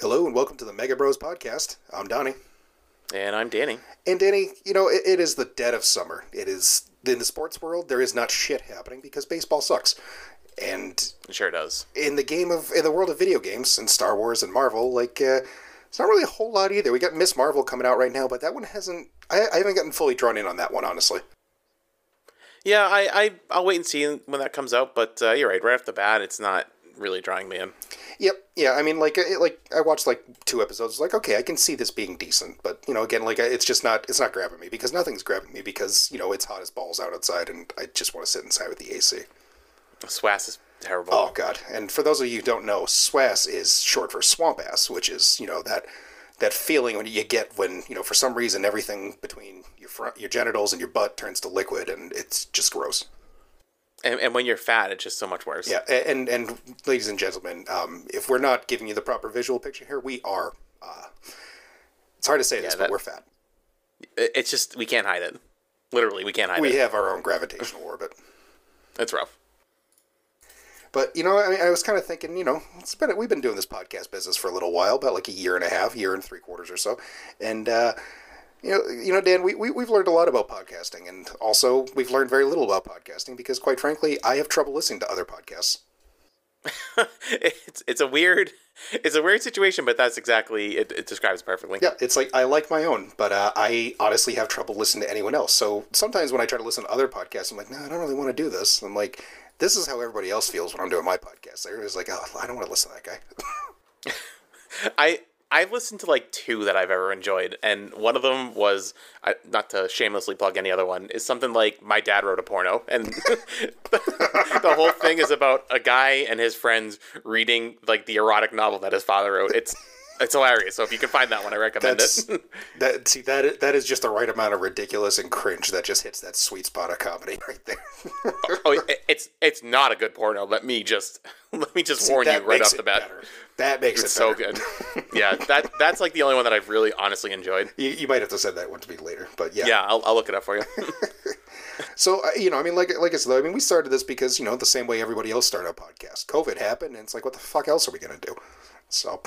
Hello and welcome to the Mega Bros podcast. I'm Donnie. And I'm Danny. And Danny, you know, it, it is the dead of summer. It is in the sports world, there is not shit happening because baseball sucks. And It sure does. in the game of in the world of video games and Star Wars and Marvel, like uh, it's not really a whole lot either. We got Ms. Marvel coming out right now, but that one hasn't. I, I haven't gotten fully drawn in on that one, honestly. Yeah, I, I I'll wait and see when that comes out. But uh, you're right. Right off the bat, it's not really drawing me in. Yep. Yeah. I mean, like, it, like I watched like two episodes. Like, okay, I can see this being decent, but you know, again, like, it's just not. It's not grabbing me because nothing's grabbing me because you know it's hot as balls out outside, and I just want to sit inside with the AC. Swass is terrible. Oh God! And for those of you who don't know, SWAS is short for swamp ass, which is you know that that feeling when you get when you know for some reason everything between your front, your genitals and your butt turns to liquid, and it's just gross. And, and when you're fat, it's just so much worse. Yeah, and and ladies and gentlemen, um, if we're not giving you the proper visual picture here, we are. Uh, it's hard to say this, Yeah, but we're fat. It's just we can't hide it. Literally, we can't hide We it. We have our own gravitational orbit. It's rough. But you know, I mean, I was kind of thinking, you know, it's been we've been doing this podcast business for a little while, about like a year and a half, year and three quarters or so, and uh, you know, you know, Dan, we, we we've learned a lot about podcasting, and also we've learned very little about podcasting because, quite frankly, I have trouble listening to other podcasts. it's it's a weird it's a weird situation, but that's exactly it. It describes perfectly. Yeah, it's like I like my own, but uh, I honestly have trouble listening to anyone else. So sometimes when I try to listen to other podcasts, I'm like, no, I don't really want to do this. I'm like, this is how everybody else feels when I'm doing my podcast. They're just like, oh, I don't want to listen to that guy. I I've listened to like two that I've ever enjoyed, and one of them was I, not to shamelessly plug any other one is something like my dad wrote a porno, and the whole thing is about a guy and his friends reading like the erotic novel that his father wrote. It's it's hilarious. So if you can find that one, I recommend That's it. that. See that that is just the right amount of ridiculous and cringe that just hits that sweet spot of comedy right there. oh, it, it's it's not a good porno. Let me just let me just warn you right off the bat. better. That makes It's it so good. Yeah, that that's like the only one that I've really honestly enjoyed. You, you might have to send that one to me later, but yeah. Yeah, I'll, I'll look it up for you. So uh, you know, I mean, like like I said, I mean, we started this because you know the same way everybody else started a podcast. COVID happened, and it's like, what the fuck else are we gonna do? So,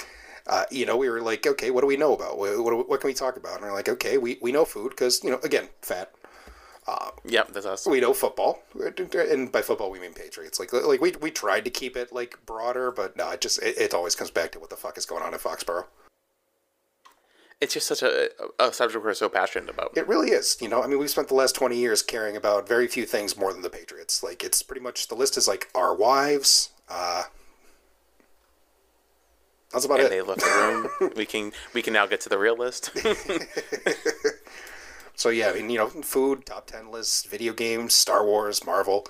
uh, you know, we were like, okay, what do we know about? What, what, what can we talk about? And we're like, okay, we, we know food because you know, again, fat. yep, that's us. We know football, and by football we mean Patriots. Like like we we tried to keep it like broader, but no, it just it, it always comes back to what the fuck is going on in Foxborough. It's just such a, a subject we're so passionate about. It really is. You know, I mean, we've spent the last 20 years caring about very few things more than the Patriots. Like, it's pretty much the list is like our wives. Uh, that's about and it. they left the room. we can we can now get to the real list. So, yeah, I mean, you know, food, top 10 lists, video games, Star Wars, Marvel.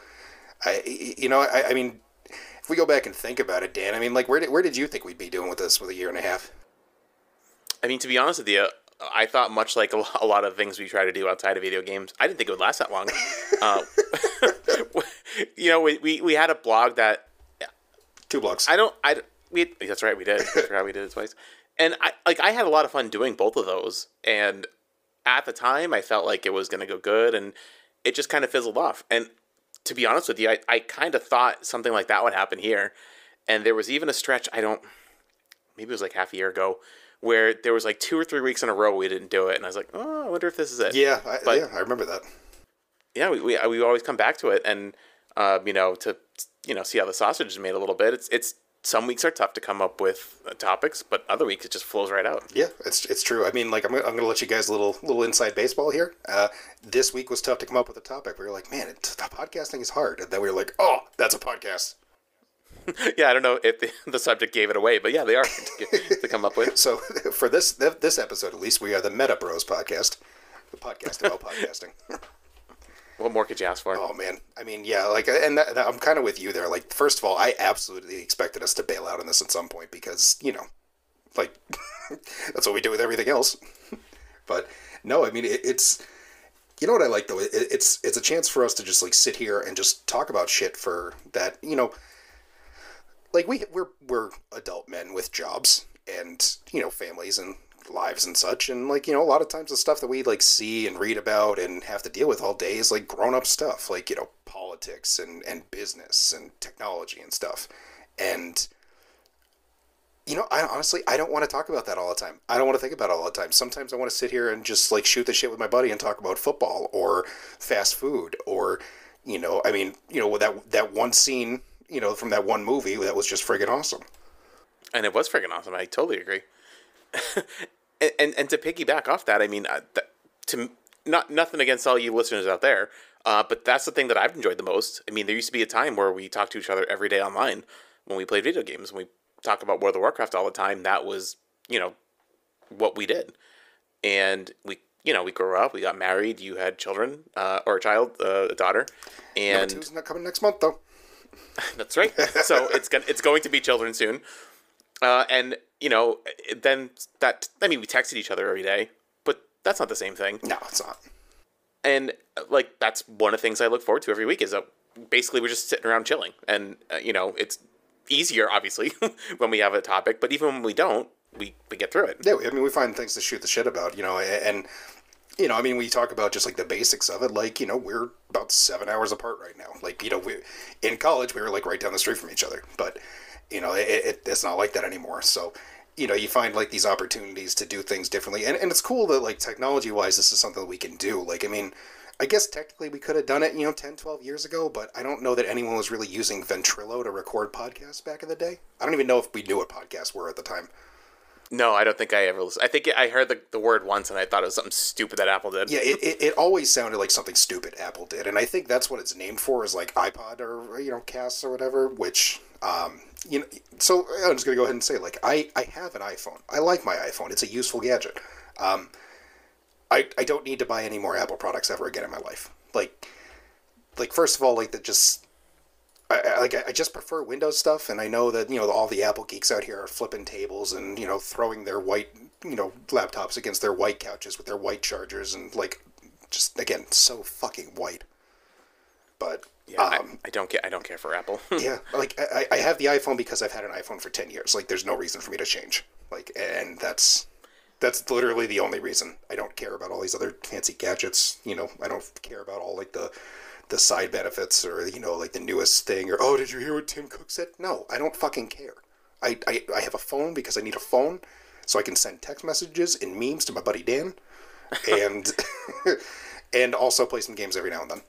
I, you know, I, I mean, if we go back and think about it, Dan, I mean, like, where did, where did you think we'd be doing with this with a year and a half? I mean, to be honest with you, I thought much like a lot of things we try to do outside of video games, I didn't think it would last that long. uh, you know, we, we, we had a blog that Two blogs. I don't I we that's right we did. I forgot we did it twice. And I like I had a lot of fun doing both of those. And at the time, I felt like it was going to go good, and it just kind of fizzled off. And to be honest with you, I, I kind of thought something like that would happen here. And there was even a stretch I don't maybe it was like half a year ago where there was like two or three weeks in a row we didn't do it, and I was like, oh, I wonder if this is it. yeah, I, but- yeah, I remember that. yeah, we we, we always come back to it, and uh, you know to you know see how the sausage is made a little bit. It's it's some weeks are tough to come up with uh, topics, but other weeks it just flows right out. Yeah, it's it's true. I mean, like I'm I'm gonna let you guys a little little inside baseball here. Uh, this week was tough to come up with a topic. We were like, man, it, podcasting is hard, and then we were like, oh, that's a podcast. yeah, I don't know if the, the subject gave it away, but yeah, they are to, get- to come up with. So for this this episode, at least, we are the Meta Bros podcast, the podcast about podcasting. What more could you ask for? Oh man, I mean, yeah, like, and that, I'm kind of with you there. Like, first of all, I absolutely expected us to bail out on this at some point because you know, like, that's what we do with everything else. but no, I mean, it, it's you know what I like though. It, it's it's a chance for us to just like sit here and just talk about shit for that. You know, like we we're we're adult men with jobs and you know families and lives and such and like you know a lot of times the stuff that we like see and read about and have to deal with all day is like grown up stuff like you know politics and and business and technology and stuff and you know, I honestly I don't want to talk about that all the time. I don't want to think about it all the time. Sometimes I want to sit here and just like shoot the shit with my buddy and talk about football or fast food or you know, I mean, you know, that that one scene, you know, from that one movie that was just friggin' awesome. And it was friggin' awesome. I totally agree. And, and and to piggyback off that, I mean, uh, that, to not nothing against all you listeners out there, uh, but that's the thing that I've enjoyed the most. I mean, there used to be a time where we talked to each other every day online when we played video games. We talk about World of Warcraft all the time. That was, you know, what we did. And we, you know, we grew up, we got married, you had children, uh, or a child, uh, a daughter. And Number two's not coming next month though. that's right. so it's gonna, it's going to be children soon. Uh, and you know, then that I mean, we texted each other every day, but that's not the same thing. No, it's not. And uh, like that's one of the things I look forward to every week is that basically we're just sitting around chilling, and uh, you know, it's easier obviously when we have a topic, but even when we don't, we we get through it. Yeah, I mean, we find things to shoot the shit about, you know, and you know, I mean, we talk about just like the basics of it. Like, you know, we're about seven hours apart right now. Like, you know, we in college we were like right down the street from each other, but you know, it, it, it's not like that anymore. So, you know, you find like these opportunities to do things differently, and and it's cool that like technology wise, this is something that we can do. Like, I mean. I guess technically we could have done it, you know, 10, 12 years ago, but I don't know that anyone was really using Ventrilo to record podcasts back in the day. I don't even know if we knew what podcasts were at the time. No, I don't think I ever listened. I think I heard the, the word once and I thought it was something stupid that Apple did. Yeah, it, it, it always sounded like something stupid Apple did, and I think that's what it's named for is like iPod or you know casts or whatever. Which um, you know, so I'm just gonna go ahead and say like I I have an iPhone. I like my iPhone. It's a useful gadget. Um, I I don't need to buy any more Apple products ever again in my life. Like like first of all, like that just I, I, like I just prefer Windows stuff, and I know that you know all the Apple geeks out here are flipping tables and you know throwing their white you know laptops against their white couches with their white chargers and like just again so fucking white. But Yeah, um, I, I don't care. I don't care for Apple. yeah, like I, I have the iPhone because I've had an iPhone for ten years. Like there's no reason for me to change. Like and that's that's literally the only reason. I don't care about all these other fancy gadgets. You know, I don't care about all like the the side benefits or you know like the newest thing or oh did you hear what Tim Cook said? No, I don't fucking care. I, I, I have a phone because I need a phone so I can send text messages and memes to my buddy Dan and and also play some games every now and then.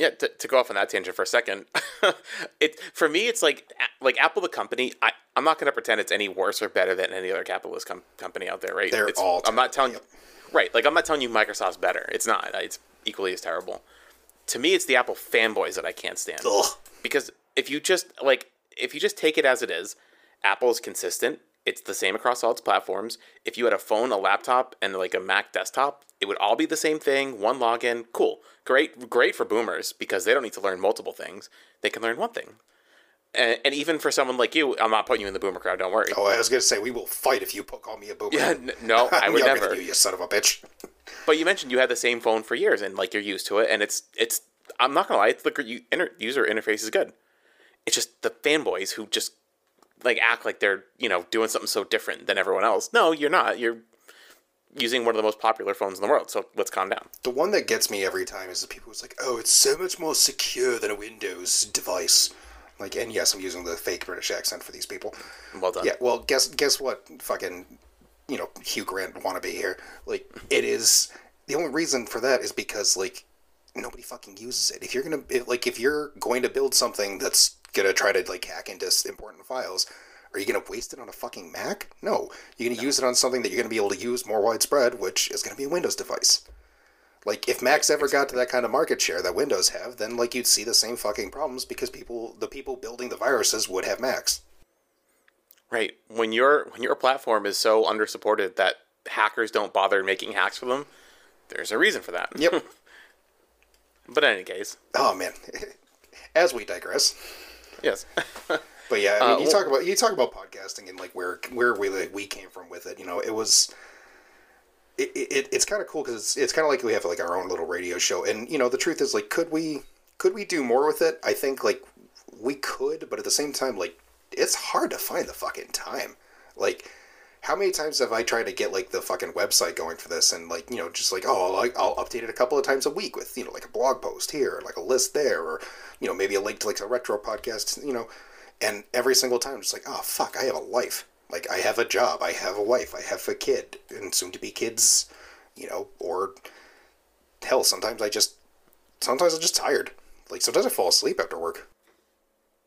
Yeah, to, to go off on that tangent for a second, it for me it's like like Apple the company. I I'm not going to pretend it's any worse or better than any other capitalist com- company out there, right? They're it's, all I'm not telling you, right? Like I'm not telling you Microsoft's better. It's not. It's equally as terrible. To me, it's the Apple fanboys that I can't stand. Ugh. Because if you just like if you just take it as it is, Apple is consistent. It's the same across all its platforms. If you had a phone, a laptop, and like a Mac desktop, it would all be the same thing. One login, cool, great, great for boomers because they don't need to learn multiple things. They can learn one thing. And, and even for someone like you, I'm not putting you in the boomer crowd. Don't worry. Oh, I was gonna say we will fight if you call me a boomer. Yeah, n- no, I would never. You, you son of a bitch. But you mentioned you had the same phone for years, and like you're used to it, and it's it's. I'm not gonna lie, it's the user interface is good. It's just the fanboys who just like act like they're you know doing something so different than everyone else. No, you're not. You're using one of the most popular phones in the world. So let's calm down. The one that gets me every time is the people who's like, "Oh, it's so much more secure than a Windows device." Like, and yes, I'm using the fake British accent for these people. Well done. Yeah, well, guess guess what? Fucking, you know, Hugh Grant wannabe here. Like, it is the only reason for that is because like nobody fucking uses it. If you're gonna if, like, if you're going to build something that's gonna try to like hack into important files, are you gonna waste it on a fucking Mac? No, you're gonna use it on something that you're gonna be able to use more widespread, which is gonna be a Windows device. Like if Macs ever got to that kind of market share that Windows have, then like you'd see the same fucking problems because people the people building the viruses would have Macs. Right. When your when your platform is so under supported that hackers don't bother making hacks for them, there's a reason for that. Yep. But in any case, oh man. As we digress. yes. But yeah, I mean, Uh, you well- talk about you talk about podcasting and like where where we like, we came from with it. You know, it was it, it it's kind of cool because it's, it's kind of like we have like our own little radio show. And you know, the truth is like, could we could we do more with it? I think like we could, but at the same time, like it's hard to find the fucking time. Like, how many times have I tried to get like the fucking website going for this, and like you know, just like oh, I'll, update it a couple of times a week with you know like a blog post here, like a list there, or you know maybe a link to like a retro podcast, you know And every single time, I'm just like, oh fuck, I have a life. Like I have a job, I have a wife, I have a kid, and soon to be kids, you know, or hell, sometimes I just sometimes I'm just tired. Like sometimes I fall asleep after work.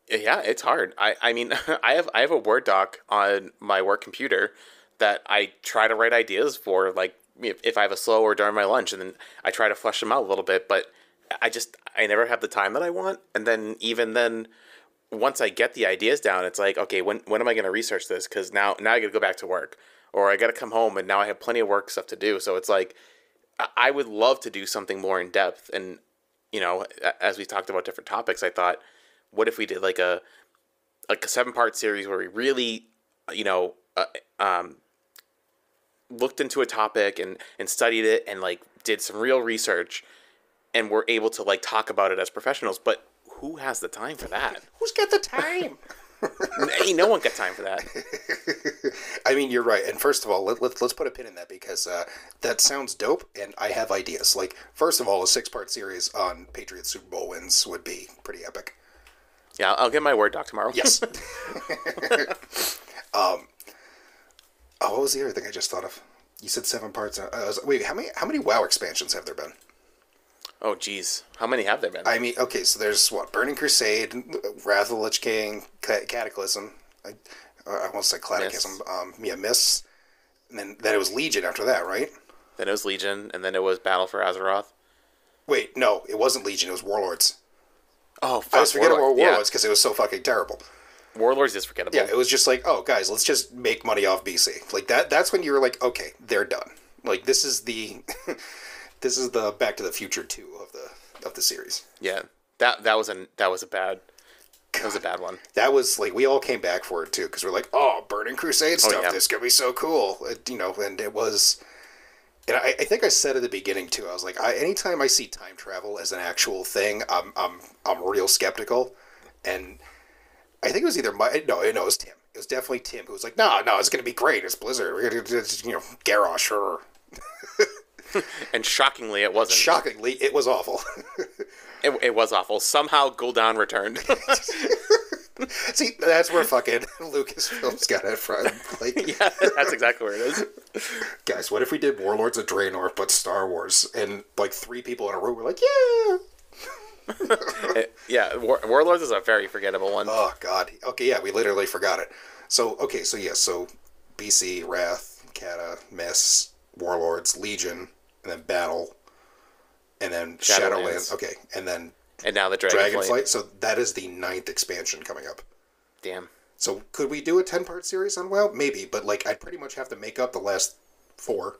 Yeah, it's hard. I, I mean, I have I have a Word doc on my work computer that I try to write ideas for, like if, if I have a slow or during my lunch, and then I try to flesh them out a little bit. But I just I never have the time that I want, and then even then, once I get the ideas down, it's like okay, when when am I going to research this? Because now now I got to go back to work, or I got to come home, and now I have plenty of work stuff to do. So it's like I would love to do something more in depth, and you know, as we talked about different topics, I thought what if we did like a like a seven part series where we really you know uh, um, looked into a topic and and studied it and like did some real research and we're able to like talk about it as professionals but who has the time for that who's got the time Ain't no one got time for that. I mean, you're right. And first of all, let, let, let's put a pin in that because uh, that sounds dope, and I have ideas. Like, first of all, a six part series on Patriots Super Bowl wins would be pretty epic. Yeah, I'll get my Word doc tomorrow. Yes. um, oh, what was the other thing I just thought of? You said seven parts. Uh, was, wait, how many how many WoW expansions have there been? Oh, geez, how many have there been? I mean, okay, so there's what Burning Crusade, Wrath of the Lich King, Cataclysm. I, I won't say Cataclysm. Um, yeah, Mists, And then then it was Legion after that, right? Then it was Legion, and then it was Battle for Azeroth. Wait, no, it wasn't Legion. It was Warlords. Oh, fuck, I was forgetting Warlord. about Warlords because yeah. it was so fucking terrible. Warlords is forgettable. Yeah, it was just like, oh, guys, let's just make money off BC. Like that. That's when you were like, okay, they're done. Like this is the, this is the Back to the Future two of the of the series. Yeah, that that was a that was a bad. That was a bad one. That was like we all came back for it too because we're like, oh, Burning Crusade oh, stuff. Oh, yeah. This could be so cool, it, you know. And it was and I, I, think I said at the beginning too. I was like, I, anytime I see time travel as an actual thing, I'm I'm I'm real skeptical. And I think it was either my no, no, it was Tim. It was definitely Tim who was like, No, no, it's gonna be great. It's Blizzard. We're gonna, it's, you know, Garrosh or. and shockingly, it wasn't. Shockingly, it was awful. it, it was awful. Somehow, Gul'dan returned. See, that's where fucking Lucasfilms got it from. Like, yeah, that's exactly where it is. Guys, what if we did Warlords of Draenor but Star Wars, and like three people in a room were like, "Yeah." it, eh, yeah, War- Warlords is a very forgettable one. Oh God. Okay, yeah, we literally forgot it. So okay, so yeah, so BC, Wrath, Cata, Mess, Warlords, Legion, and then Battle, and then Shadowlands. Shadowlands. Okay, and then and now the Dragonflight. Dragonflight. So that is the ninth expansion coming up. Damn. So could we do a ten part series on WoW? Maybe, but like I'd pretty much have to make up the last four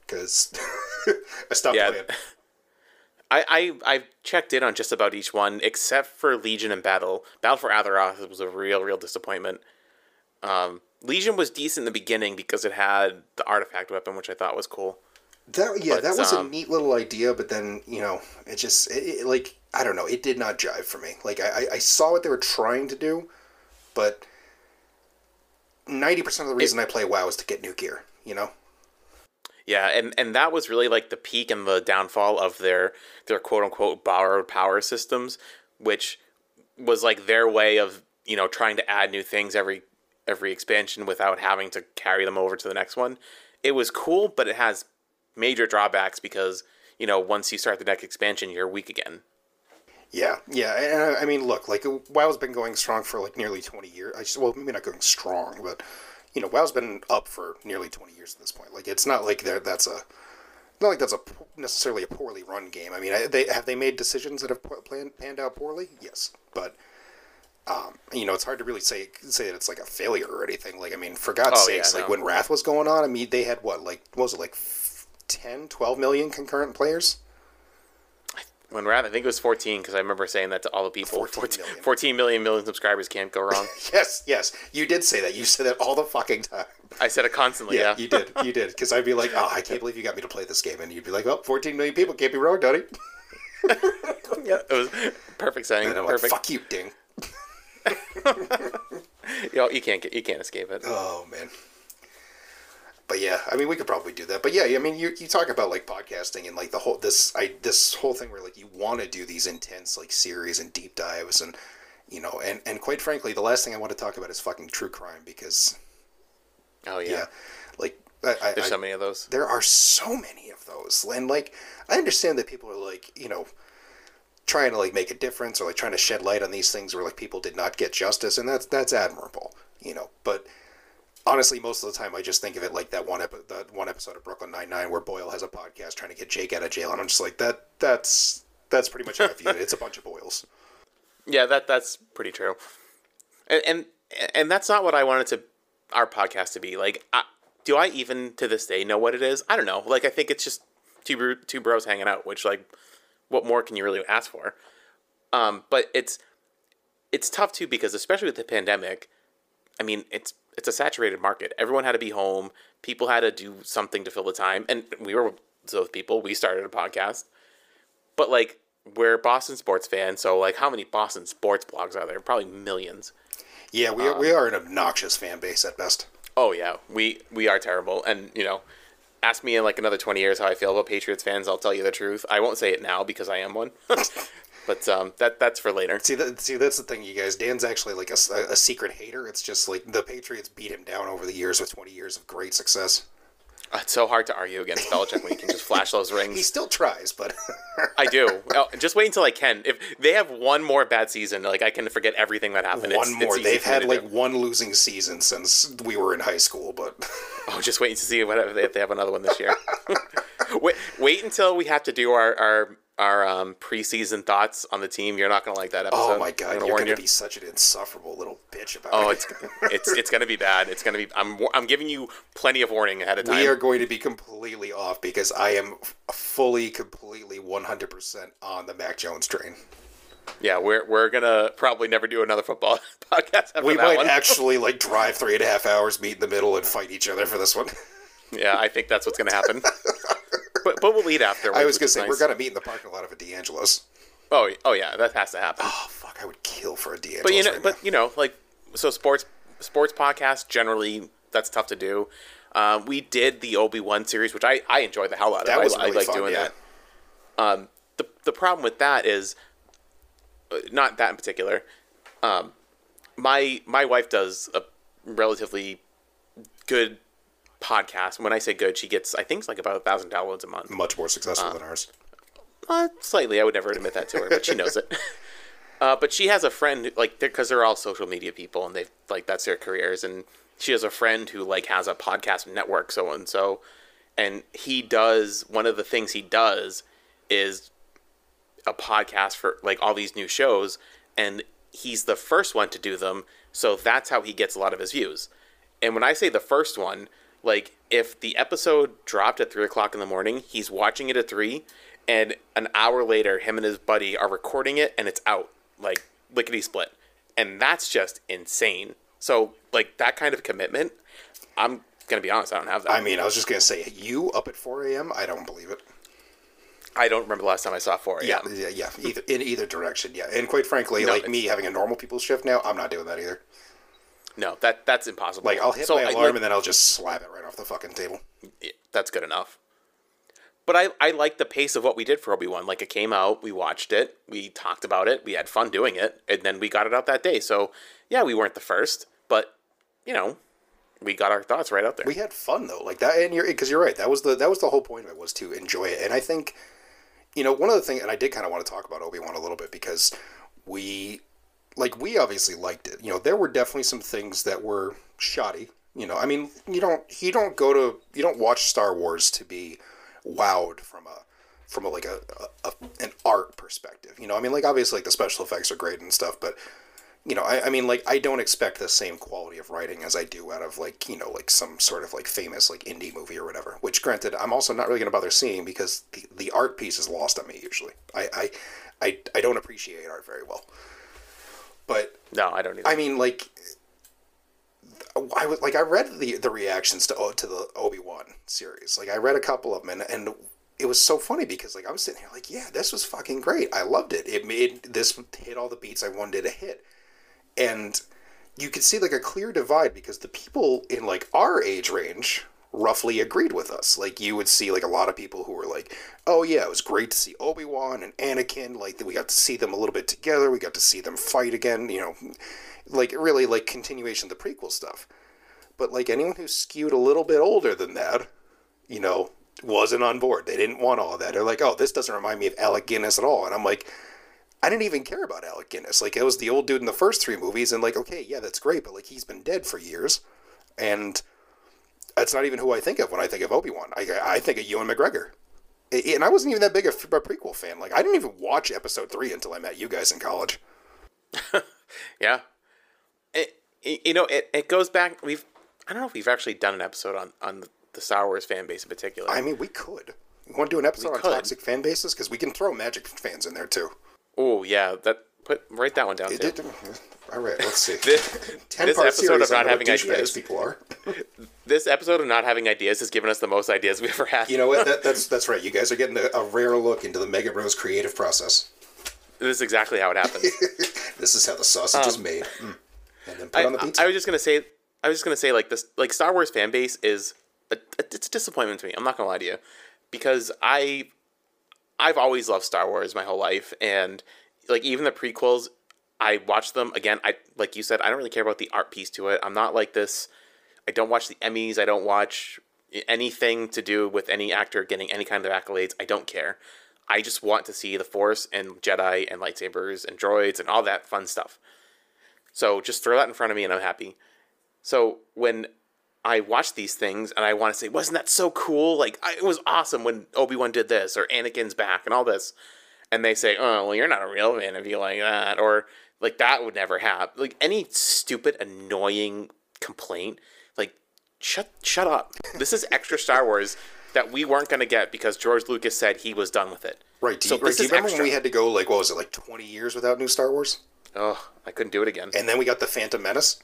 because I stopped yeah. playing. I, I I've checked in on just about each one except for Legion and Battle. Battle for Azeroth was a real real disappointment. Um, Legion was decent in the beginning because it had the artifact weapon, which I thought was cool. That yeah, but, that was um, a neat little idea, but then you know it just it, it, like I don't know, it did not jive for me. Like I, I saw what they were trying to do, but ninety percent of the reason it, I play WoW is to get new gear. You know. Yeah, and and that was really like the peak and the downfall of their their quote unquote borrowed power systems, which was like their way of you know trying to add new things every every expansion without having to carry them over to the next one. It was cool, but it has major drawbacks because you know once you start the next expansion, you're weak again. Yeah, yeah, and I mean, look, like WoW's been going strong for like nearly twenty years. I just, well, maybe not going strong, but you know, WoW's been up for nearly twenty years at this point. Like, it's not like that's a not like that's a necessarily a poorly run game. I mean, they have they made decisions that have planned, panned out poorly. Yes, but um, you know, it's hard to really say say that it's like a failure or anything. Like, I mean, for God's oh, sakes, yeah, no. like when Wrath was going on, I mean, they had what, like, what was it like 10, 12 million concurrent players? When Wrath, I think it was 14 because I remember saying that to all the people. 14, 14 million. 14 million million subscribers can't go wrong. yes, yes. You did say that. You said that all the fucking time. I said it constantly, yeah. yeah. you did. You did. Because I'd be like, oh, I can't believe you got me to play this game. And you'd be like, well, 14 million people can't be wrong, Donnie. yeah, it was perfect saying. Perfect. Like, Fuck you, Ding. you, know, you can't get, you can't escape it. Oh man. But yeah, I mean, we could probably do that. But yeah, I mean, you, you talk about like podcasting and like the whole this I this whole thing where like you want to do these intense like series and deep dives and You know, and and quite frankly, the last thing I want to talk about is fucking true crime because Oh yeah. yeah, like I, I, There's so many of those. there are so many of those and like i understand that people are like you know trying to like make a difference or like trying to shed light on these things where like people did not get justice and that's that's admirable you know but honestly most of the time i just think of it like that one epi- that one episode of brooklyn 99 where boyle has a podcast trying to get jake out of jail and i'm just like that that's that's pretty much how i view it it's a bunch of Boyles Yeah, that that's pretty true. And and, and that's not what I wanted to our podcast to be. Like, I, do I even to this day know what it is? I don't know. Like, I think it's just two two bros hanging out. Which like, what more can you really ask for? Um, but it's it's tough too because especially with the pandemic, I mean, it's it's a saturated market. Everyone had to be home. People had to do something to fill the time, and we were those people. We started a podcast, but like we're Boston sports fans, so like how many Boston sports blogs are there? Probably millions. yeah we, uh, we are an obnoxious fan base at best Oh yeah, we we are terrible, and you know, ask me in like another twenty years how I feel about Patriots fans. I'll tell you the truth. I won't say it now because I am one, but um, that that's for later. See, that, see, that's the thing, you guys. Dan's actually like a secret hater. It's just like the Patriots beat him down over the years with 20 years of great success. It's so hard to argue against Belichick when you can just flash those rings. He still tries, but I do. Oh, just wait until I can. If they have one more bad season, like I can forget everything that happened. one It's- it's more. easy They've had like do. one losing season since we were in high school, but Oh, just wait to see what if they have another one this year. wait, wait until we have to do our our our um, preseason thoughts on the team. You're not gonna like that episode. oh my god, gonna you're gonna you. be such an insufferable little bitch about Oh, it. it's it's it's gonna be bad. It's gonna be. I'm I'm giving you plenty of warning ahead of time. we are going to be completely off because I am fully, completely, 100% on the Mac Jones train. Yeah, we're we're gonna probably never do another football podcast after We might one. actually like drive three and a half hours, meet in the middle, and fight each other for this one. yeah, I think that's what's gonna happen. but but we'll eat after. I was gonna say nice. we're gonna meet in the parking lot of a D'Angelo's. Oh oh yeah, that has to happen. Oh fuck, I would kill for a D'Angelo's. but you know, right but you know, like so sports sports podcasts generally that's tough to do. Um, we did the Obi Wan series, which I I enjoyed the hell out of. That I- was I, really like fun, doing yeah. that. Um, the the problem with that is uh, not that in particular. Um, my my wife does a relatively good podcast. When I say good, she gets I think it's like about a thousand downloads a month. much more successful than ours. Uh, slightly. I would never admit that to her, but she knows it. Uh, but she has a friend who- like because they're all social media people and they've like that's their careers and she has a friend who like has a podcast network so and so and he does one of the things he does is a podcast for like all these new shows and he's the first one to do them so that's how he gets a lot of his views and when i say the first one like if the episode dropped at three o'clock in the morning he's watching it at three and an hour later him and his buddy are recording it and it's out like lickety split and that's just insane so like that kind of commitment i'm gonna be honest i don't have that I mean, I was just gonna say, you up at 4 a.m. I don't believe it. i don't remember the last time i saw 4 Yeah, a.m. yeah, yeah. Either in either direction, yeah. And quite frankly, No, like me having a normal people's shift now, I'm not doing that either. No that that's impossible Like I'll hit So my I- alarm like- and then I'll just slap it right off the fucking table. yeah, that's good enough. But I, I like the pace of what we did for Obi Wan. Like it came out, we watched it, we talked about it, we had fun doing it, and then we got it out that day. So yeah, we weren't the first, but you know, we got our thoughts right out there. We had fun though, like that, and you're because you're right. That was the that was the whole point of it was to enjoy it. And I think, you know, one of the things, and I did kind of want to talk about Obi Wan a little bit because we, like, we obviously liked it. You know, there were definitely some things that were shoddy. You know, I mean, you don't you don't go to you don't watch Star Wars to be wowed from a from a, like a, a, an art perspective. You know, I mean, like obviously like the special effects are great and stuff, but you know, I, I mean, like, I don't expect the same quality of writing as I do out of, like, you know, like some sort of, like, famous, like, indie movie or whatever. Which, granted, I'm also not really to bother seeing because the, the art piece is lost on me, usually. I, I, I, I don't appreciate art very well. But, no, I don't either. I mean, like, I was, like, I read the, the reactions to, to the Obi-Wan series. Like, I read a couple of them, and, and it was so funny because, like, I was sitting here like, yeah, this was fucking great. I loved it. It made, this hit all the beats I wanted to hit and you could see like a clear divide because the people in like our age range roughly agreed with us. Like you would see like a lot of people who were like, "Oh yeah, it was great to see Obi Wan and Anakin. Like we got to see them a little bit together. We got to see them fight again. You know, like really like continuation of the prequel stuff." But like anyone who skewed a little bit older than that, you know, wasn't on board. They didn't want all that. They're like, "Oh, this doesn't remind me of Alec Guinness at all." And I'm like. I didn't even care about Alec Guinness. Like, it was the old dude in the first three movies, and like, okay, yeah, that's great, but like, he's been dead for years, and that's not even who I think of when I think of Obi Wan. I, I think of Ewan McGregor. And I wasn't even that big a, a prequel fan. Like, I didn't even watch episode three until I met you guys in college. yeah. It, you know, it, it goes back. We've, I don't know if we've actually done an episode on, on the Star Wars fan base in particular. I mean, we could. You want to do an episode on toxic fan bases? Because we can throw Magic fans in there too. Oh, yeah. That Put write that one down. Too. All right, let's see. this, this episode of not having ideas. People are. this episode of not having ideas has given us the most ideas we've ever had. You know what? That, that's that's right. You guys are getting a, a rare look into the Mega Bros creative process. This is exactly how it happens. this is how the sausage um, is made. Mm. And then put I, on the pizza. I was just gonna say, I was just gonna say, like this, like Star Wars fan base is, a, a, it's a disappointment to me. I'm not gonna lie to you, because I, I've always loved Star Wars my whole life, and like even the prequels, I watch them again. I like you said, I don't really care about the art piece to it. I'm not like this. I don't watch the Emmys. I don't watch anything to do with any actor getting any kind of accolades. I don't care. I just want to see the Force and Jedi and lightsabers and droids and all that fun stuff. So just throw that in front of me and I'm happy. So when I watch these things and I want to say, wasn't that so cool? Like, I, it was awesome when Obi Wan did this or Anakin's back and all this. And they say, oh, well, you're not a real fan if you like that. Or like that would never happen. Like any stupid, annoying complaint, like shut shut up. This is extra Star Wars that we weren't going to get because George Lucas said he was done with it. Right. Do you, so right, do you remember extra. when we had to go like what was it like twenty years without new Star Wars? Oh, I couldn't do it again. And then we got the Phantom Menace.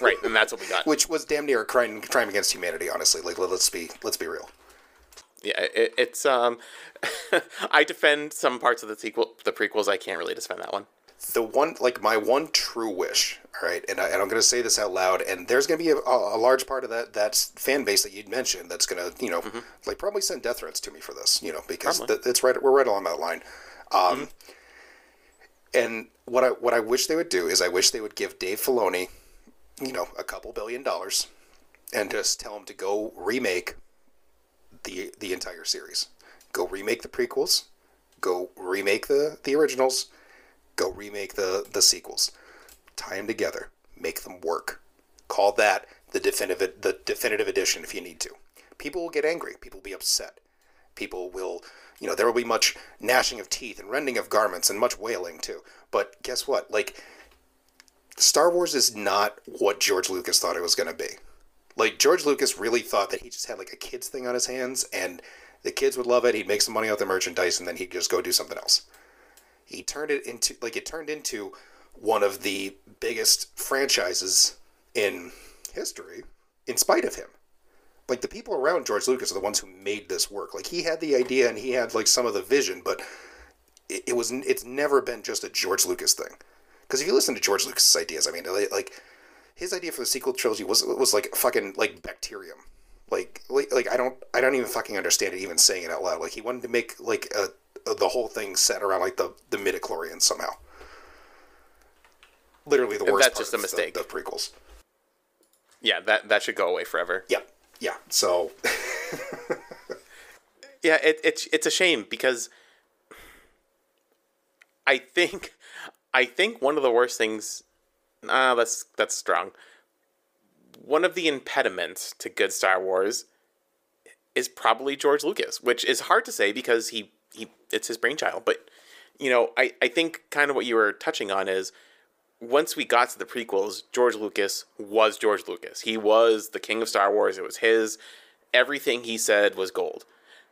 right, and that's what we got. Which was damn near a crime, crime against humanity. Honestly, like let's be let's be real. Yeah, it, it's um, I defend some parts of the sequel, the prequels. I can't really defend that one. The one, like my one true wish, all right, and, I, and I'm going to say this out loud, and there's going to be a, a, large part of that that fan base that you'd mentioned that's going to, you know, mm-hmm. like probably send death threats to me for this, you know, because th- it's right, we're right along that line. Um, mm-hmm. And what I what I wish they would do is I wish they would give Dave Filoni, you know, a couple billion dollars, and just tell him to go remake the the entire series. Go remake the prequels. Go remake the the originals. Go remake the the sequels. Tie them together. Make them work. Call that the definitive the definitive edition if you need to. People will get angry. People will be upset. People will, you know, there will be much gnashing of teeth and rending of garments and much wailing too. But guess what? Like Star Wars is not what George Lucas thought it was going to be. Like George Lucas really thought that he just had like a kids thing on his hands and the kids would love it. He'd make some money off the merchandise and then he'd just go do something else. He turned it into like it turned into one of the biggest franchises in history in spite of him. Like the people around George Lucas are the ones who made this work. Like he had the idea and he had like some of the vision, but it, it was it's never been just a George Lucas thing. Because if you listen to George Lucas's ideas, I mean, like his idea for the sequel trilogy was was like fucking like bacterium. Like, like, like I don't, I don't even fucking understand it. Even saying it out loud, like he wanted to make like a, a the whole thing set around like the the midichlorians somehow. Literally the worst. That's just a mistake. The, the, prequels. Yeah, that that should go away forever. Yeah, yeah. So. yeah, it, it's it's a shame because I think I think one of the worst things Ah, that's that's strong. One of the impediments to good Star Wars is probably George Lucas, which is hard to say because he he it's his brainchild. But you know, I I think kind of what you were touching on is once we got to the prequels, George Lucas was George Lucas. He was the king of Star Wars. It was his. Everything he said was gold.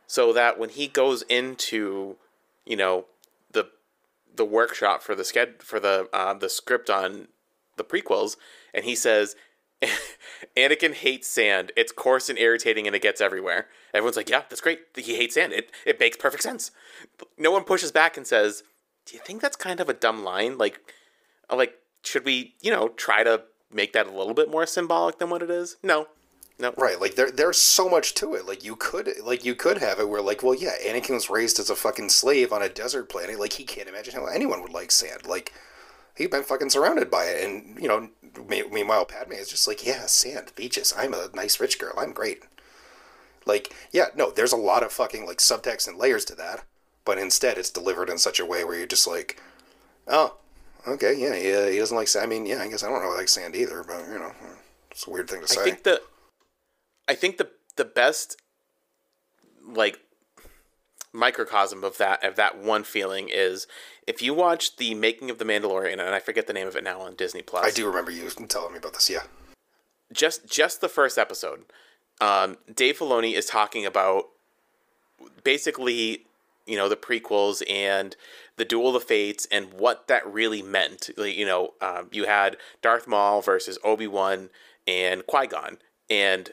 So that when he goes into, you know, the the workshop for the sched for the uh, the script on the prequels, and he says, Anakin hates sand. It's coarse and irritating, and it gets everywhere. Everyone's like, "Yeah, that's great. He hates sand. It it makes perfect sense." No one pushes back and says, "Do you think that's kind of a dumb line? Like, uh, like should we, you know, try to make that a little bit more symbolic than what it is. No, no. Right, like there there's so much to it. Like you could like you could have it where like, well, yeah, Anakin was raised as a fucking slave on a desert planet. Like he can't imagine how anyone would like sand. Like he'd been fucking surrounded by it, and you know, meanwhile, Padme is just like, yeah, sand, beaches. I'm a nice rich girl. I'm great. Like, yeah, no, there's a lot of fucking like subtext and layers to that, but instead it's delivered in such a way where you're just like, oh, okay, yeah, yeah, he doesn't like sand. I mean, yeah, I guess I don't really like sand either, but you know, it's a weird thing to say. I think the, I think the the best, like, microcosm of that of that one feeling is if you watch the making of the Mandalorian, and I forget the name of it now on Disney Plus. I do remember you telling me about this. Yeah, just just the first episode. Um, Dave Filoni is talking about basically, you know, the prequels and the Duel of the Fates and what that really meant. Like, you know, um, you had Darth Maul versus Obi Wan and Qui Gon, and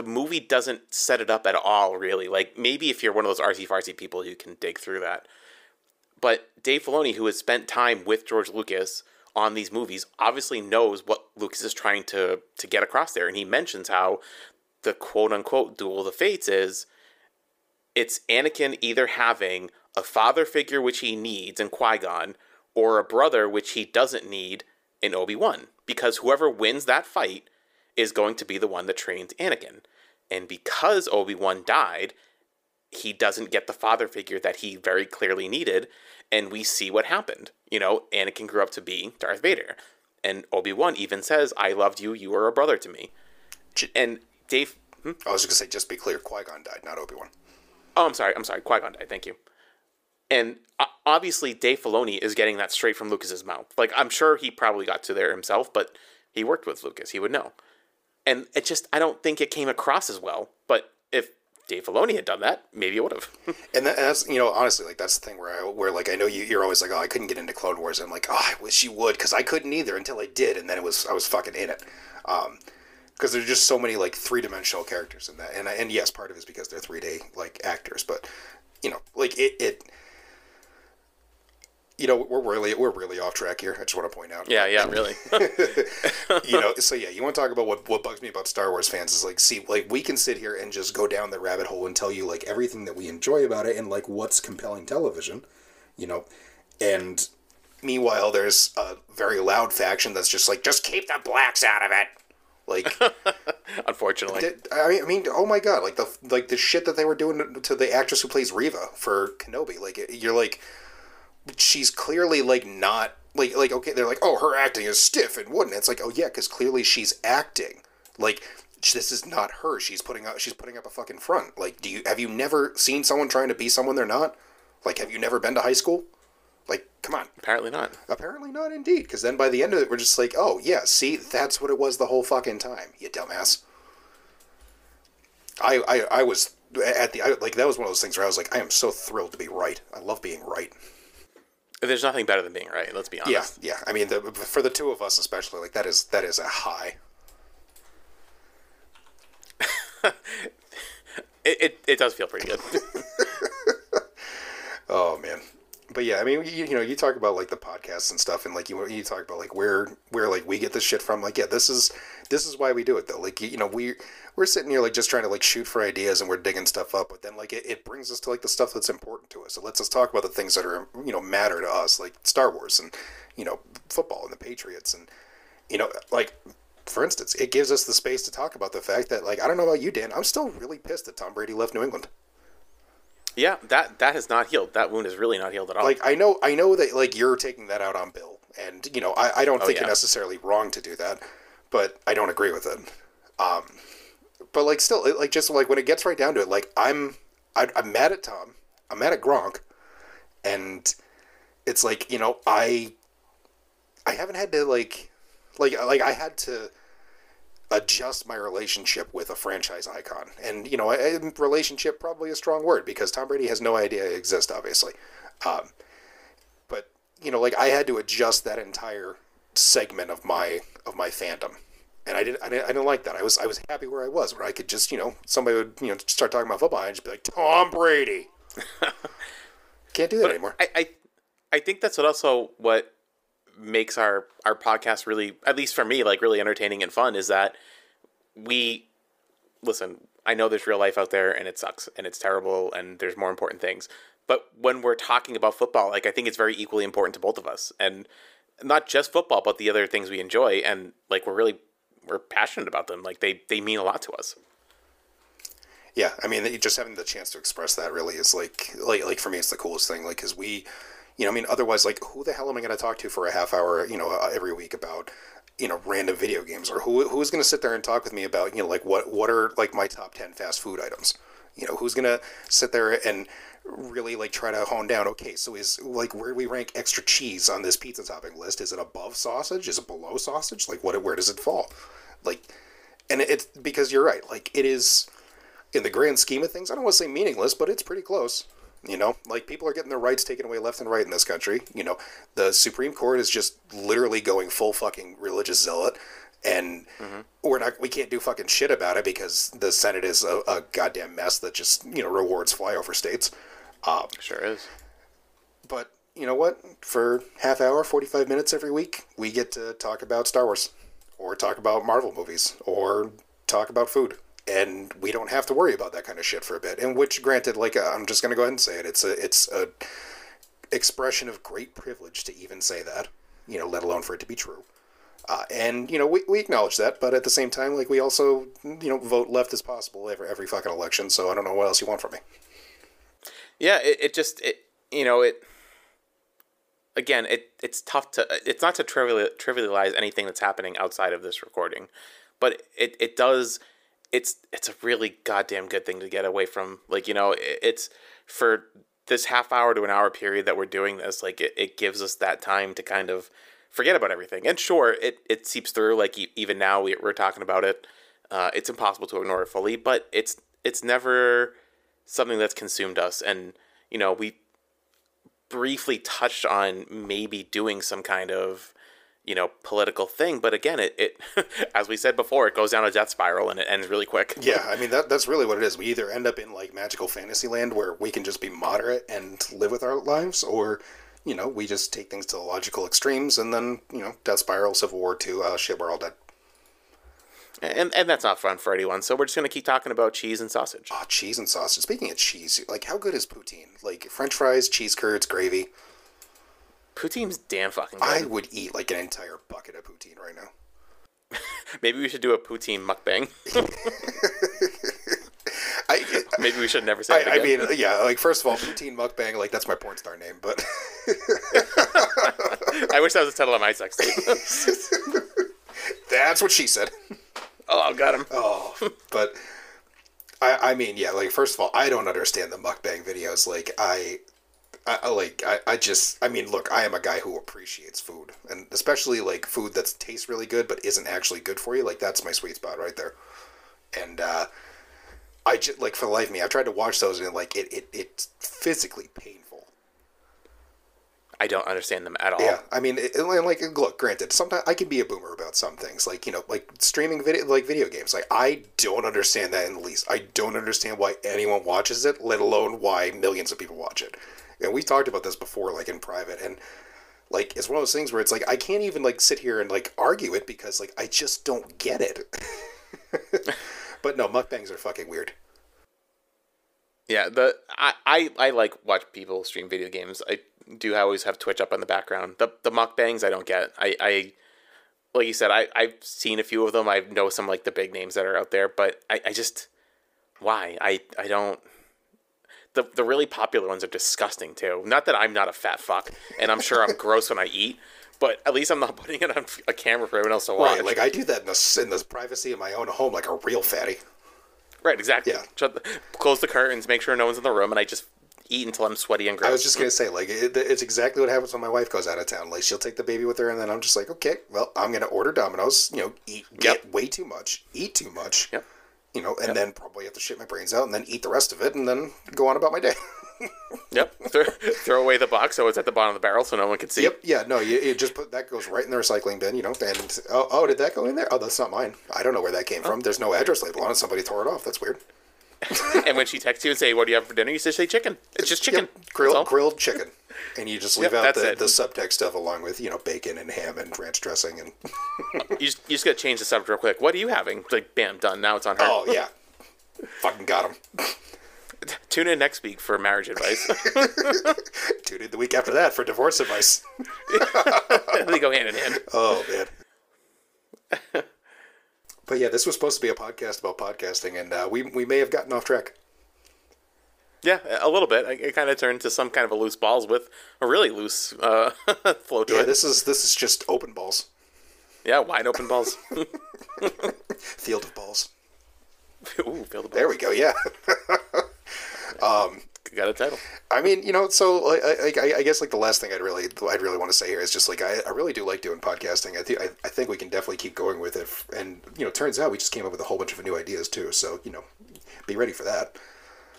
the movie doesn't set it up at all. Really, like maybe if you're one of those artsy fartsy people, you can dig through that. But Dave Filoni, who has spent time with George Lucas on these movies, obviously knows what Lucas is trying to to get across there, and he mentions how the quote unquote duel of the fates is it's Anakin either having a father figure which he needs in Qui Gon, or a brother which he doesn't need in Obi Wan, because whoever wins that fight is going to be the one that trains Anakin, and because Obi Wan died, he doesn't get the father figure that he very clearly needed, and we see what happened. You know, Anakin grew up to be Darth Vader, and Obi Wan even says, "I loved you. You were a brother to me." And Dave, hmm? I was just gonna say, just be clear, Qui Gon died, not Obi Wan. Oh, I'm sorry. I'm sorry. Qui Gon died. Thank you. And uh, obviously, Dave Filoni is getting that straight from Lucas's mouth. Like, I'm sure he probably got to there himself, but he worked with Lucas. He would know. And it just, I don't think it came across as well. But if Dave Filoni had done that, maybe it would have. and, that, and that's you know honestly like that's the thing where I where like I know you you're always like oh I couldn't get into Clone Wars and I'm like oh I wish you would because I couldn't either until I did and then it was I was fucking in it. Um, because there's just so many like three dimensional characters in that, and and yes, part of it is because they're three D like actors, but you know, like it, it you know, we're really we're really off track here. I just want to point out. Yeah, yeah, really. you know, so yeah, you want to talk about what what bugs me about Star Wars fans is like, see, like we can sit here and just go down the rabbit hole and tell you like everything that we enjoy about it and like what's compelling television, you know, and meanwhile there's a very loud faction that's just like just keep the blacks out of it. Like, unfortunately, I mean, I mean, oh my god, like the like the shit that they were doing to the actress who plays Reva for Kenobi. Like, you're like, she's clearly like not like like okay, they're like, oh, her acting is stiff and wooden. It's like, oh yeah, because clearly she's acting. Like, this is not her. She's putting up she's putting up a fucking front. Like, do you have you never seen someone trying to be someone they're not? Like, have you never been to high school? Like, come on. Apparently not. Apparently not, indeed. Because then by the end of it, we're just like, oh, yeah, see, that's what it was the whole fucking time, you dumbass. I, I, I was at the, I, like, that was one of those things where I was like, I am so thrilled to be right. I love being right. There's nothing better than being right, let's be honest. Yeah, yeah. I mean, the, for the two of us especially, like, that is, that is a high. it, it, it does feel pretty good. oh, man but yeah, I mean, you, you know, you talk about like the podcasts and stuff, and like you you talk about like where where like we get this shit from. Like, yeah, this is this is why we do it though. Like, you know, we we're sitting here like just trying to like shoot for ideas and we're digging stuff up, but then like it, it brings us to like the stuff that's important to us. It lets us talk about the things that are you know matter to us, like Star Wars and you know football and the Patriots and you know like for instance, it gives us the space to talk about the fact that like I don't know about you, Dan, I'm still really pissed that Tom Brady left New England. Yeah, that that has not healed. That wound is really not healed at all. Like I know, I know that like you're taking that out on Bill, and you know I, I don't oh, think yeah. you're necessarily wrong to do that, but I don't agree with it. Um, but like still, like just like when it gets right down to it, like I'm I, I'm mad at Tom, I'm mad at Gronk, and it's like you know I I haven't had to like like like I had to adjust my relationship with a franchise icon. And, you know, a, relationship probably a strong word because Tom Brady has no idea I exist, obviously. Um, but, you know, like I had to adjust that entire segment of my of my fandom. And I didn't, I didn't, I didn't like that. I was, I was happy where I was, where I could just, you know, somebody would, you know, start talking about football and just be like, Tom Brady. Can't do that but anymore. I, I, I think that's what also what makes our our podcast really, at least for me, like really entertaining and fun is that we listen. I know there's real life out there and it sucks and it's terrible and there's more important things. But when we're talking about football, like I think it's very equally important to both of us, and not just football, but the other things we enjoy, and like we're really we're passionate about them. Like they they mean a lot to us. Yeah, I mean, just having the chance to express that really is like, like, like for me, it's the coolest thing. Like, cause we, you know, I mean, otherwise, like, who the hell am I going to talk to for a half hour, you know, uh, every week about, you know, random video games, or who who's going to sit there and talk with me about, you know, like what what are like my top ten fast food items? You know, who's going to sit there and really like try to hone down? Okay, so is like where we rank extra cheese on this pizza topping list? Is it above sausage? Is it below sausage? Like, what where does it fall? Like, and it's because you're right. Like, it is in the grand scheme of things, I don't want to say meaningless, but it's pretty close. You know, like people are getting their rights taken away left and right in this country. You know, the Supreme Court is just literally going full fucking religious zealot, and mm-hmm. we're not, we can't do fucking shit about it because the Senate is a, a goddamn mess that just you know rewards flyover states. Um, sure is. But you know what? For half hour, forty five minutes every week, we get to talk about Star Wars, or talk about Marvel movies, or talk about food and we don't have to worry about that kind of shit for a bit. And which, granted, like uh, I'm just gonna go ahead and say it, it's a it's a expression of great privilege to even say that, you know, let alone for it to be true. Uh, and you know we, we acknowledge that, but at the same time, like we also you know vote left as possible every every fucking election. So I don't know what else you want from me. Yeah, it, it just it you know it again it it's tough to it's not to trivial, trivialize anything that's happening outside of this recording, but it it does it's it's a really goddamn good thing to get away from. Like you know, it's for this half hour to an hour period that we're doing this. Like it, it gives us that time to kind of forget about everything. And sure, it it seeps through. Like even now we, we're talking about it. Uh, it's impossible to ignore it fully, but it's it's never something that's consumed us. And you know, we briefly touched on maybe doing some kind of you know political thing but again it, it as we said before it goes down a death spiral and it ends really quick yeah i mean that, that's really what it is we either end up in like magical fantasy land where we can just be moderate and live with our lives or you know we just take things to the logical extremes and then you know death spiral civil war 2 uh, shit we're all dead and and that's not fun for anyone. So we're just gonna keep talking about cheese and sausage. Oh, cheese and sausage. Speaking of cheese, like how good is poutine? Like French fries, cheese curds, gravy. Poutine's damn fucking good. I would eat like an entire bucket of poutine right now. Maybe we should do a poutine mukbang. I, Maybe we should never say. I, I, mean, yeah. Like, first of all, poutine mukbang. Like, that's my porn star name. But I wish that was the title of my sex tape. that's what she said. Oh, I got him. Oh, but I, I mean, yeah. Like, first of all, I don't understand the mukbang videos. Like, I I, like I, I just I mean look I am a guy who appreciates food and especially like food that tastes really good but isn't actually good for you like that's my sweet spot right there. And uh, I just like for the life of me I've tried to watch those and like it, it it's physically painful. I don't understand them at all. Yeah I mean it, like look granted sometimes I can be a boomer about some things like you know like streaming video like video games like I don't understand that in the least. I don't understand why anyone watches it let alone why millions of people watch it and we talked about this before, like in private, and like it's one of those things where it's like I can't even like sit here and like argue it because like I just don't get it. but no, mukbangs are fucking weird. Yeah, the I, I I like watch people stream video games. I do always have Twitch up in the background. The the mukbangs I don't get. I I like you said I I've seen a few of them. I know some like the big names that are out there, but I I just why I I don't the the really popular ones are disgusting too. Not that I'm not a fat fuck, and I'm sure I'm gross when I eat, but at least I'm not putting it on a camera for everyone else to watch. Right, like I do that in the in the privacy of my own home, like a real fatty. Right, exactly. Yeah. Shut the, close the curtains, make sure no one's in the room, and I just eat until I'm sweaty and gross. I was just gonna say, like, it, it's exactly what happens when my wife goes out of town. Like, she'll take the baby with her, and then I'm just like, okay, well, I'm gonna order Domino's. You know, eat, get yep. way too much, eat too much. Yep you know, and yep. then probably have to shit my brains out and then eat the rest of it and then go on about my day. yep. Throw, throw, away the box so it's at the bottom of the barrel so no one can see. Yep. Yeah. No. You, you just put that goes right in the recycling bin. You know. And oh, oh, did that go in there? Oh, that's not mine. I don't know where that came oh. from. There's no address label on it. Somebody tore it off. That's weird. and when she texts you and say, "What do you have for dinner?" You say, "Chicken. It's just chicken. Yep. Grilled grilled chicken. And you just leave Yep, out the, it. the subtext stuff along with you know bacon and ham and ranch dressing and You just, you just got to change the subject real quick. What are you having? Like, bam, done. Now it's on her. oh yeah, fucking got him. Tune in next week for marriage advice. Tune in the week after that for divorce advice. they go hand in hand. Oh man. but yeah, this was supposed to be a podcast about podcasting, and uh, we we may have gotten off track. Yeah, a little bit. It- kind of turned to some kind of a loose balls with a really loose uh, flow to Yeah, it. this is this is just open balls, Yeah, wide open balls. field of balls. Ooh, feel the ball. There we go. Yeah. Got a title. I mean, you know, so like, I, I, I guess like the last thing I'd really, I'd really want to say here is just like I, I really do like doing podcasting. I think, I, I think we can definitely keep going with it. And you know, turns out we just came up with a whole bunch of new ideas too. So you know, be ready for that.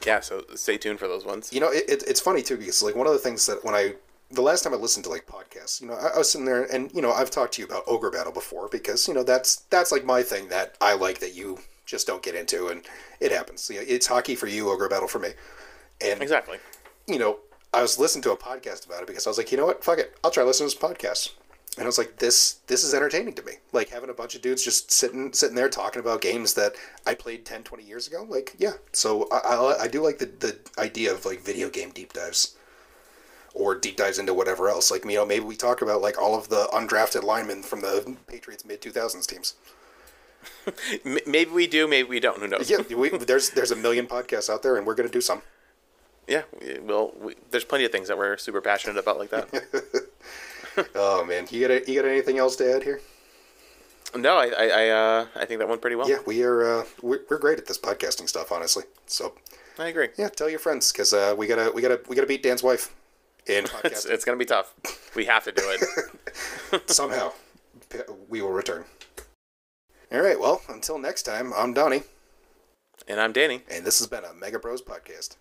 Yeah, so stay tuned for those ones. You know, it, it, it's funny too because like one of the things that when I the last time I listened to like podcasts, you know, I, I was sitting there and you know I've talked to you about Ogre Battle before because you know that's that's like my thing that I like that you just don't get into and it happens. You know, it's hockey for you, Ogre Battle for me, and Exactly. you know, I was listening to a podcast about it because I was like, you know what, fuck it, I'll try listening to this podcast. And I was like, this this is entertaining to me. Like having a bunch of dudes just sitting sitting there talking about games that I played 10, 20 years ago. Like, yeah. So I, I, I do like the, the idea of like video game deep dives or deep dives into whatever else. Like, you know, maybe we talk about like all of the undrafted linemen from the Patriots mid 2000s teams. Maybe we do, maybe we don't. Who knows? Yeah, we, there's there's a million podcasts out there and we're going to do some. Yeah, well, we, there's plenty of things that we're super passionate about like that. Oh man, you got you got anything else to add here? no, I, I, I, uh, I think that went pretty well. Yeah, we are. Uh, we're, we're great at this podcasting stuff, honestly. So I agree. yeah, tell your friends because uh, we gotta we gotta we gotta beat Dan's wife in It's, it's gonna be tough. We have to do it. somehow. We will return. All right. Well, until next time, I'm Donnie, and I'm Danny. and this has been a Mega Bros podcast.